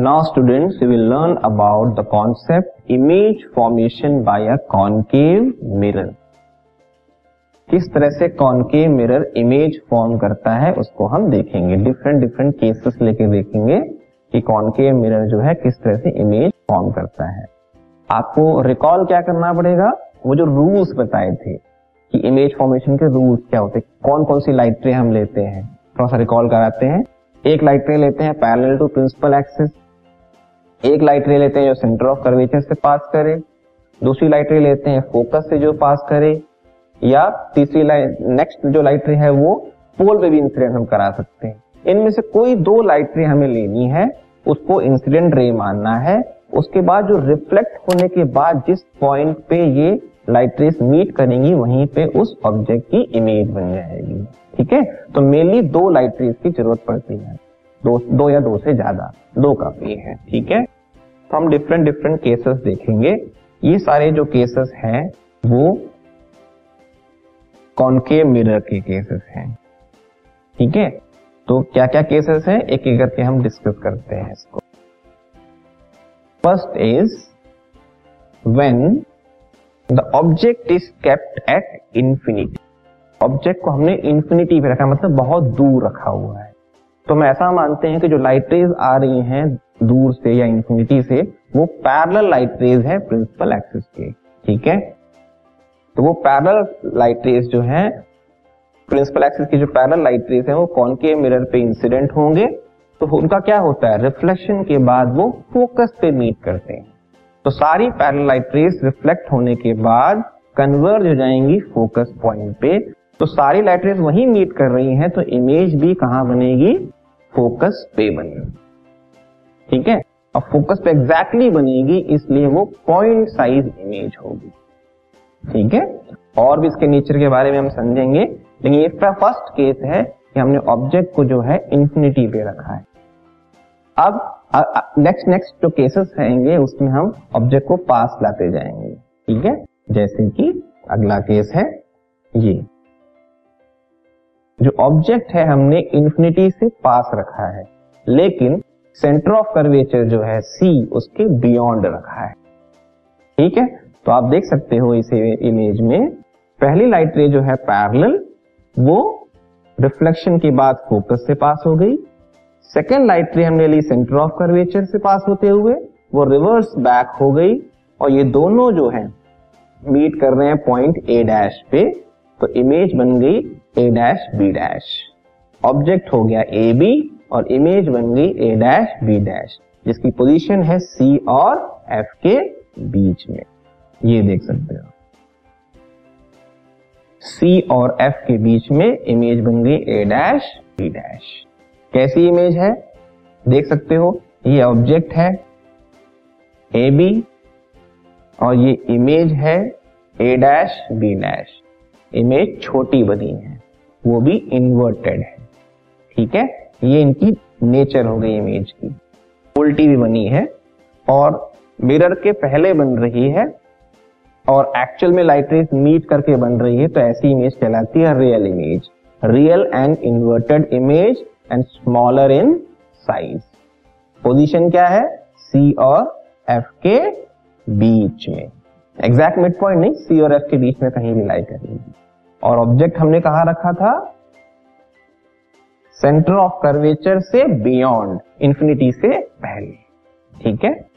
Now students we will learn about the concept image formation by a concave mirror किस तरह से concave mirror image form करता है, उसको हम देखेंगे। डिफरेंट डिफरेंट केसेस लेके देखेंगे कि कॉनकेव मिरर जो है, किस तरह से इमेज फॉर्म करता है। आपको रिकॉल क्या करना पड़ेगा? वो जो रूल्स बताए थे कि इमेज फॉर्मेशन के रूल्स क्या होते हैं। कौन कौन सी लाइट रे हम लेते हैं? थोड़ा सा रिकॉल कराते हैं। एक लाइट रे लेते हैं पैरेलल टू प्रिंसिपल एक्सिस एक लाइट रे लेते हैं जो सेंटर ऑफ़ कर्वेचर से पास करे, दूसरी लाइट रे लेते हैं फोकस से जो पास करे, या तीसरी लाइट नेक्स्ट जो लाइट रे है वो पोल पे भी इंसिडेंट हम करा सकते हैं। इनमें से कोई दो लाइट रे हमें लेनी है, उसको इंसिडेंट रे मानना है। उसके बाद जो रिफ्लेक्ट होने के बाद जिस पॉइंट पे ये लाइट रेस मीट करेंगी, वहीं पे उस ऑब्जेक्ट की इमेज बन जाएगी। ठीक है? तो मेनली दो लाइट रेस की ज़रूरत पड़ती है। दो दो या दो से ज़्यादा, दो काफ़ी है, ठीक है? तो हम डिफरेंट डिफरेंट केसेस देखेंगे। ये सारे जो केसेस हैं, वो कॉनकेव मिरर के केसेस हैं, ठीक है? तो क्या क्या केसेस हैं? एक एक करके हम डिस्कस करते हैं इसको। First is when the object is kept at infinity object को हमने इंफिनिटी पे रखा मतलब बहुत दूर रखा हुआ है। तो हम ऐसा मानते हैं कि जो लाइट रेज आ रही हैं दूर से या इंफिनिटी से, वो पैरल लाइट रेज है प्रिंसिपल एक्सिस के, ठीक है? तो वो पैरल लाइट रेज जो है प्रिंसिपल एक्सिस की जो पैरल लाइट रेज है, वो कौन के मिरर पे इंसिडेंट होंगे? तो उनका क्या होता है? रिफ्लेक्शन के बाद वो फोकस पे मीट करते हैं। तो सारी पैरल लाइट रेज रिफ्लेक्ट होने के बाद कन्वर्ज हो जाएँगी फोकस पॉइंट पे। तो सारी लाइट रेज वही मीट कर रही हैं तो इमेज भी कहाँ बनेगी? फोकस पे बनेगी। ठीक है? और फोकस पे एग्जैक्टली बनेगी, इसलिए वो पॉइंट साइज़ इमेज होगी। ठीक है? और भी इसके नेचर के बारे में हम समझेंगे। लेकिन ये फ़र्स्ट केस है कि हमने ऑब्जेक्ट को जो है इंफिनिटी पे रखा है। अब नेक्स्ट नेक्स्ट जो केसेस रहेंगे उसमें हम ऑब्जेक्ट को पास लाते जाएँगे। ठीक है? जैसे कि अगला केस है ये। जो ऑब्जेक्ट है हमने इंफिनिटी से पास रखा है, लेकिन सेंटर ऑफ़ कर्वेचर जो है सी उसके बियॉन्ड रखा है। ठीक है? तो आप देख सकते हो इस इमेज में। पहली लाइट रे जो है पैरेलल वो रिफ्लेक्शन के बाद फोकस से पास हो गई। सेकेंड लाइट रे हमने ली सेंटर ऑफ़ कर्वेचर से पास होते हुए, वो रिवर्स बैक हो गई। और ये दोनों जो है मीट कर रहे हैं पॉइंट ए डैश पे। तो इमेज बन गई A dash B dash object हो गया ए बी और इमेज बन गई ए डैश बी डैश जिसकी पोजीशन है सी और एफ़ के बीच में. ये देख सकते हो सी और एफ़ के बीच में इमेज बन गई ए डैश बी डैश कैसी इमेज है? देख सकते हो, ये ऑब्जेक्ट है ए बी और ये इमेज है A dash B dash image छोटी बनी है, वो भी इन्वर्टेड है। ठीक है? ये इनकी नेचर हो गई इमेज की। उल्टी भी बनी है और मिरर के पहले बन रही है और एक्चुअल में लाइट रेस मीट करके बन रही है तो ऐसी इमेज कहलाती है real image real and inverted image and smaller in size position क्या है? सी और एफ़ के बीच में। एग्जैक्ट मिड पॉइंट नहीं सी और एफ़ के बीच में कहीं भी लाई करेगी। और ऑब्जेक्ट हमने कहा रखा था? सेंटर ऑफ़ कर्वेचर से बियॉन्ड इंफिनिटी से पहले। ठीक है?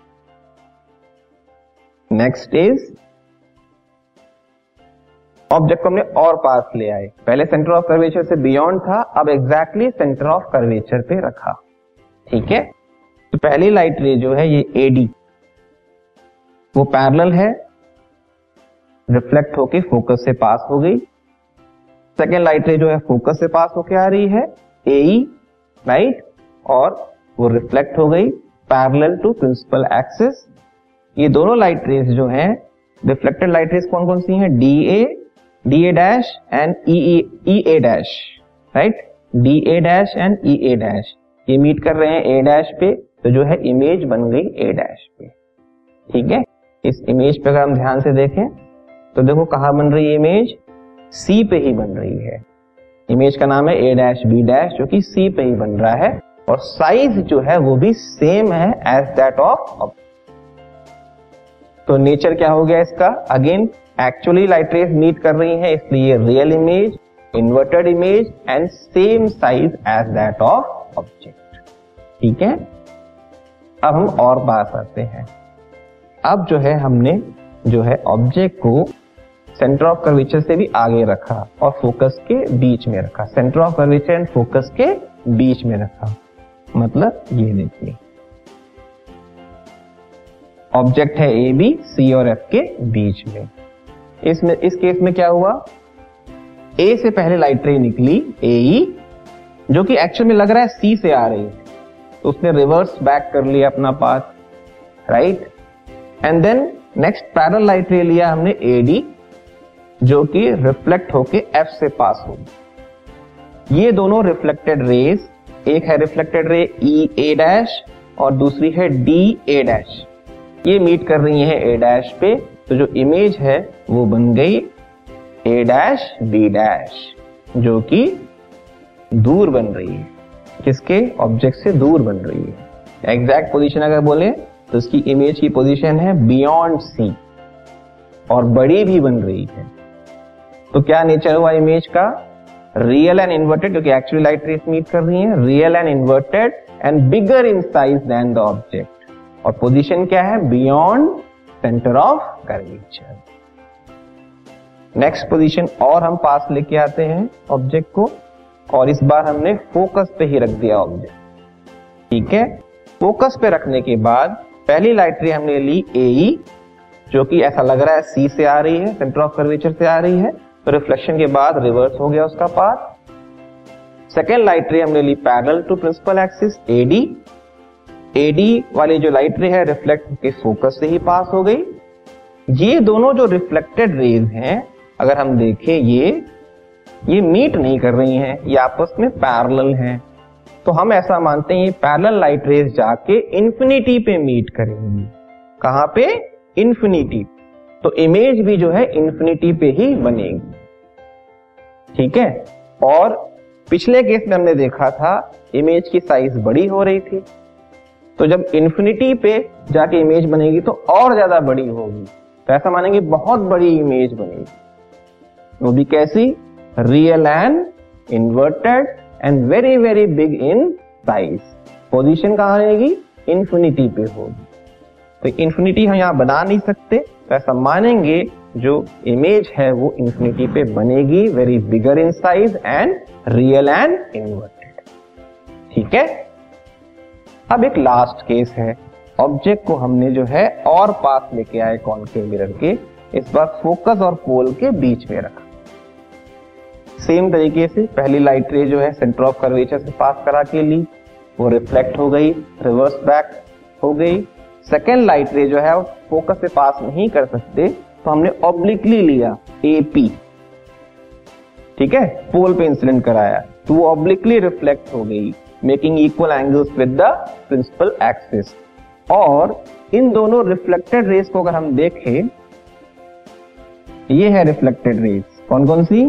नेक्स्ट इज़ ऑब्जेक्ट को हमने और पास ले आए। पहले सेंटर ऑफ़ कर्वेचर से बियॉन्ड था, अब एग्जैक्टली सेंटर ऑफ़ कर्वेचर पे रखा। ठीक है? तो पहली लाइट रे जो है, ये एडी वो पैरेलल है। रिफ्लेक्ट होके फोकस से पास हो गई। सेकेंड लाइट रे जो है फोकस से पास होके आ रही है। ए राइट e, और वो रिफ्लेक्ट हो गई पैरेलल टू प्रिंसिपल एक्सिस ये दोनों लाइट रेस जो है रिफ्लेक्टेड लाइट रेस कौन कौन सी हैं? D A D A dash and E A dash right D A dash and E A dash ये मीट कर रहे हैं ए डैश पे तो जो है इमेज बन गई ए डैश पे। ठीक है? इस इमेज पे अगर हम ध्यान से देखें तो देखो कहा बन रही है इमेज सी पे ही बन रही है। इमेज का नाम है ए डैश बी डैश जो कि सी पे ही बन रहा है। और साइज़ जो है वो भी सेम है एज दैट ऑफ़ तो नेचर क्या हो गया इसका? Again actually light rays meet कर रही है, इसलिए real image inverted image and same size as that of object ठीक है? अब हम और बात करते हैं। अब जो है हमने, जो है ऑब्जेक्ट को सेंटर ऑफ़ कर्वेचर से भी आगे रखा और फोकस के बीच में रखा। Centre of curvature and focus के बीच में रखा। मतलब ये देखिए। ऑब्जेक्ट है ए बी सी और एफ़ के बीच में। इसमें, इस केस में क्या हुआ? ए से पहले लाइट रे निकली ए ई जो कि एक्चुअल में लग रहा है सी से आ रही है। तो उसने रिवर्स बैक कर लिया अपना path right and then next parallel light ray लिया हमने ए डी जो कि रिफ्लेक्ट होके एफ़ से पास होगी। ये दोनों रिफ्लेक्टेड रेज एक है reflected ray E A dash और दूसरी है डी ए डैश ये मीट कर रही है ए डैश पे तो जो इमेज है, वो बन गई ए डैश डी डैश जो कि दूर बन रही है। किसके? ऑब्जेक्ट से दूर बन रही है। एग्जैक्ट पोजीशन अगर बोले तो इसकी इमेज की पोजीशन है बियॉन्ड सी और बड़ी भी बन रही है। तो क्या नेचर हुआ इमेज का? रियल एंड इन्वर्टेड क्योंकि एक्चुअली लाइट रेस मीट कर रही है। Real and inverted and bigger in size than the object और पोजीशन क्या है? Beyond centre of curvature next position और हम पास लेके आते हैं ऑब्जेक्ट को। और इस बार हमने फोकस पे ही रख दिया ऑब्जेक्ट ठीक है? फोकस पे रखने के बाद पहली लाइट रे हमने ली ए e, जो कि ऐसा लग रहा है सी से आ रही है सेंटर ऑफ़ कर्वेचर से आ रही है। तो रिफ्लेक्शन के बाद रिवर्स हो गया उसका पाथ सेकेंड लाइट रे हमने ली parallel to principal axis AD AD वाली जो लाइट रे है रिफ्लेक्ट के फोकस से ही पास हो गई. ये दोनों जो रिफ्लेक्टेड रेज हैं, अगर हम देखें ये ये मीट नहीं कर रही हैं, ये आपस में पैरेलल हैं. तो हम ऐसा मानते हैं ये लाइट रेज जाके इंफिनिटी पे मीट करेंगी. कहाँ पे? इंफिनिटी तो इमेज भी जो है इंफिनिटी पे ही बनेगी। ठीक है? और पिछले केस में हमने देखा था इमेज की साइज़ बड़ी हो रही थी। तो जब इंफिनिटी पे जाके इमेज बनेगी तो और ज़्यादा बड़ी होगी। तो ऐसा मानेंगे बहुत बड़ी इमेज बनेगी। वो भी कैसी? Real and inverted and very very big in size position कहाँ रहेगी? इंफिनिटी पे होगी। तो इंफिनिटी हम यहाँ बना नहीं सकते। तो ऐसा मानेंगे, जो इमेज है, वो इंफिनिटी पे बनेगी very bigger in size and real and inverted ठीक है? अब एक लास्ट केस है। ऑब्जेक्ट को हमने जो है, और पास लेके आए कौन के? मिरर के। इस बार फोकस और पोल के बीच में रखा। सेम तरीके से पहली लाइट रे जो है सेंटर ऑफ़ कर्वेचर से पास करा के ली। वो रिफ्लेक्ट हो गई रिवर्स बैक हो गई। सेकेंड लाइट रे जो है फोकस से पास नहीं कर सकते तो हमने ऑब्लिकली लिया एपी ठीक है? पोल पे इंसिडेंट कराया। तो वो ऑब्लिकली रिफ्लेक्ट हो गई making equal angles with the principal axis और इन दोनों रिफ्लेक्टेड रेस को अगर हम देखें, ये है रिफ्लेक्टेड रेस कौन कौन सी?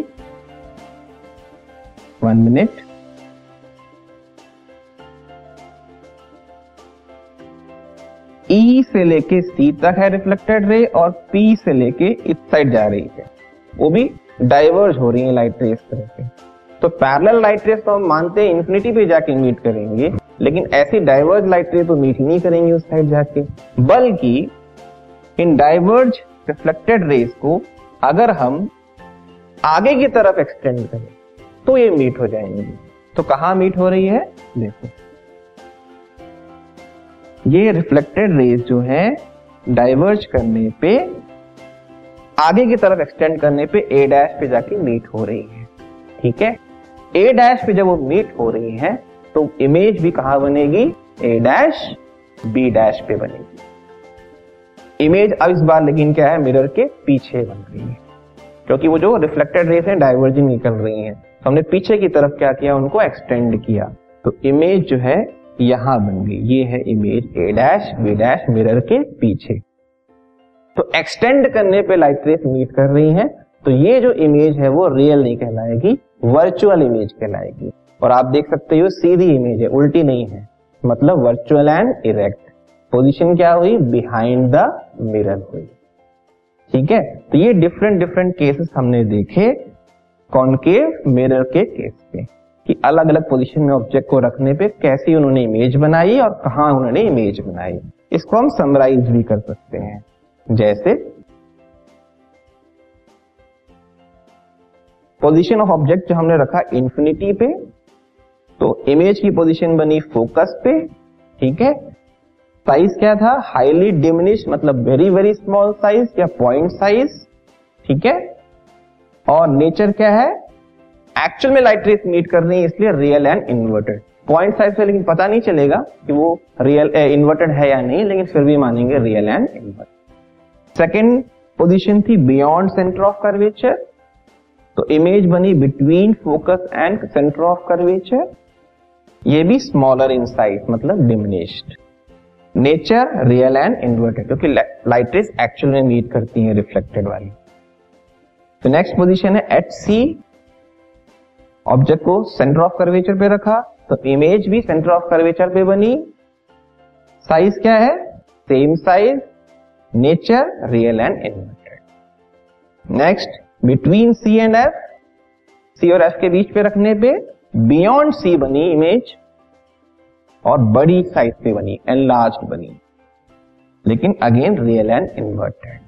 वन मिनट ई e से लेके सी तक है रिफ्लेक्टेड रे और पी से लेके इस साइड जा रही है। वो भी डाइवर्ज हो रही है लाइट रेस तरह से तो पैरेलल लाइट रेस तो हम मानते हैं इंफिनिटी पे जाके मीट करेंगे, लेकिन ऐसी डाइवर्ज लाइट रे तो मीट ही नहीं करेंगे उस साइड जाके। बल्कि इन डाइवर्ज रिफ्लेक्टेड रेस को अगर हम आगे की तरफ़ एक्सटेंड करें तो ये मीट हो जाएँगे। तो कहा मीट हो रही है? देखो। ये रिफ्लेक्टेड रेज जो है डाइवर्ज करने पे, आगे की तरफ़ एक्सटेंड करने पे ए डैश पे जाके मीट हो रही है। ठीक है? ए डैश पे जब वो मीट हो रही है तो इमेज भी कहा बनेगी? ए डैश बी डैश पे बनेगी। इमेज अब इस बार लेकिन क्या है? मिरर के पीछे बन रही है। क्योंकि वो जो रिफ्लेक्टेड रेस है डाइवर्जिंग निकल रही है। तो हमने पीछे की तरफ़ क्या किया? उनको एक्सटेंड किया। तो इमेज जो है यहाँ बन गई। ये है image A dash B dash mirror के पीछे। तो एक्सटेंड करने पे लाइट रेस मीट कर रही है। तो ये जो इमेज है, वो रियल नहीं कहलाएगी वर्चुअल इमेज कहलाएगी। और आप देख सकते हो, सीधी इमेज है, उल्टी नहीं है। मतलब वर्चुअल एंड इरेक्ट पोजीशन क्या हुई? बिहाइंड द मिरर हुई। ठीक है? तो ये डिफरेंट डिफरेंट केसेस हमने देखे कॉनकेव मिरर के केस पे। कि अलग अलग पोजीशन में ऑब्जेक्ट को रखने पे कैसी उन्होंने इमेज बनाई और कहा उन्होंने इमेज बनाई। इसको हम समराइज भी कर सकते हैं। जैसे पोजीशन ऑफ़ ऑब्जेक्ट जो हमने रखा इंफिनिटी पे तो इमेज की पोजीशन बनी फोकस पे, ठीक है? साइज़ क्या था? हाईली डिमिनिश मतलब वेरी वेरी स्मॉल साइज़ या पॉइंट साइज़ ठीक है? और नेचर क्या है? एक्चुअल में लाइट रेस मीट कर रही है, इसलिए real and inverted point size से लेकिन पता नहीं चलेगा कि वो रियल इन्वर्टेड है या नहीं, लेकिन फिर भी मानेंगे real and inverted second position थी बियॉन्ड सेंटर ऑफ़ कर्वेचर तो इमेज बनी between focus and centre of curvature ये भी स्मॉलर इन साइज़ मतलब diminished nature real and inverted क्योंकि लाइट रेस एक्चुअल में मीट करती है रिफ्लेक्टेड वाली. तो नेक्स्ट पोजीशन है एट सी ऑब्जेक्ट को सेंटर ऑफ़ कर्वेचर पे रखा तो इमेज भी सेंटर ऑफ़ कर्वेचर पे बनी। साइज़ क्या है? Same size nature real and inverted next between C and F C और एफ़ के बीच पे रखने पे बियॉन्ड सी बनी इमेज और बड़ी साइज़ पे बनी एनलार्ज बनी। लेकिन अगेन रियल एंड इन्वर्टेड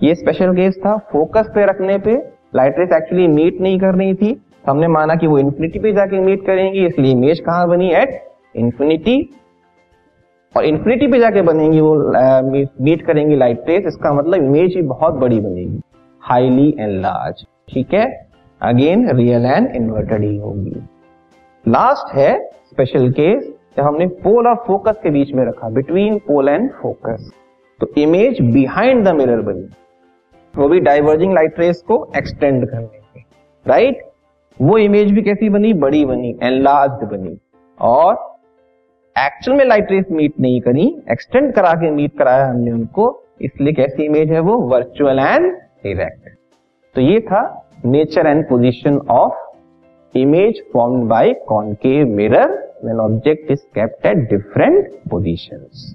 ये स्पेशल केस था फोकस पे रखने पे लाइट रेस एक्चुअली मीट नहीं कर रही थी। हमने माना कि वो इन्फिनिटी पे जाके मीट करेंगी, इसलिए इमेज कहाँ बनी? एट इन्फिनिटी और इन्फिनिटी पे जाके बनेंगी, वो मीट करेंगी लाइट रेस इसका मतलब इमेज ही बहुत बड़ी बनेगी। हाईली एंड लार्ज ठीक है? अगेन रियल एंड इन्वर्टेड ही होगी। लास्ट है स्पेशल केस जब हमने पोल और फोकस के बीच में रखा बिटवीन पोल एंड फोकस तो इमेज बिहाइंड द मिरर बनी। वो भी डाइवर्जिंग लाइट रेस को एक्सटेंड करने के। राइट वो इमेज भी कैसी बनी? बड़ी बनी एनलार्ज बनी। और एक्चुअल में लाइट रेस मीट नहीं करी एक्सटेंड करा के मीट कराया हमने उनको, इसलिए कैसी इमेज है वो? वर्चुअल एंड इरेक्ट तो ये था nature and position of image form by concave mirror when object is kept at different positions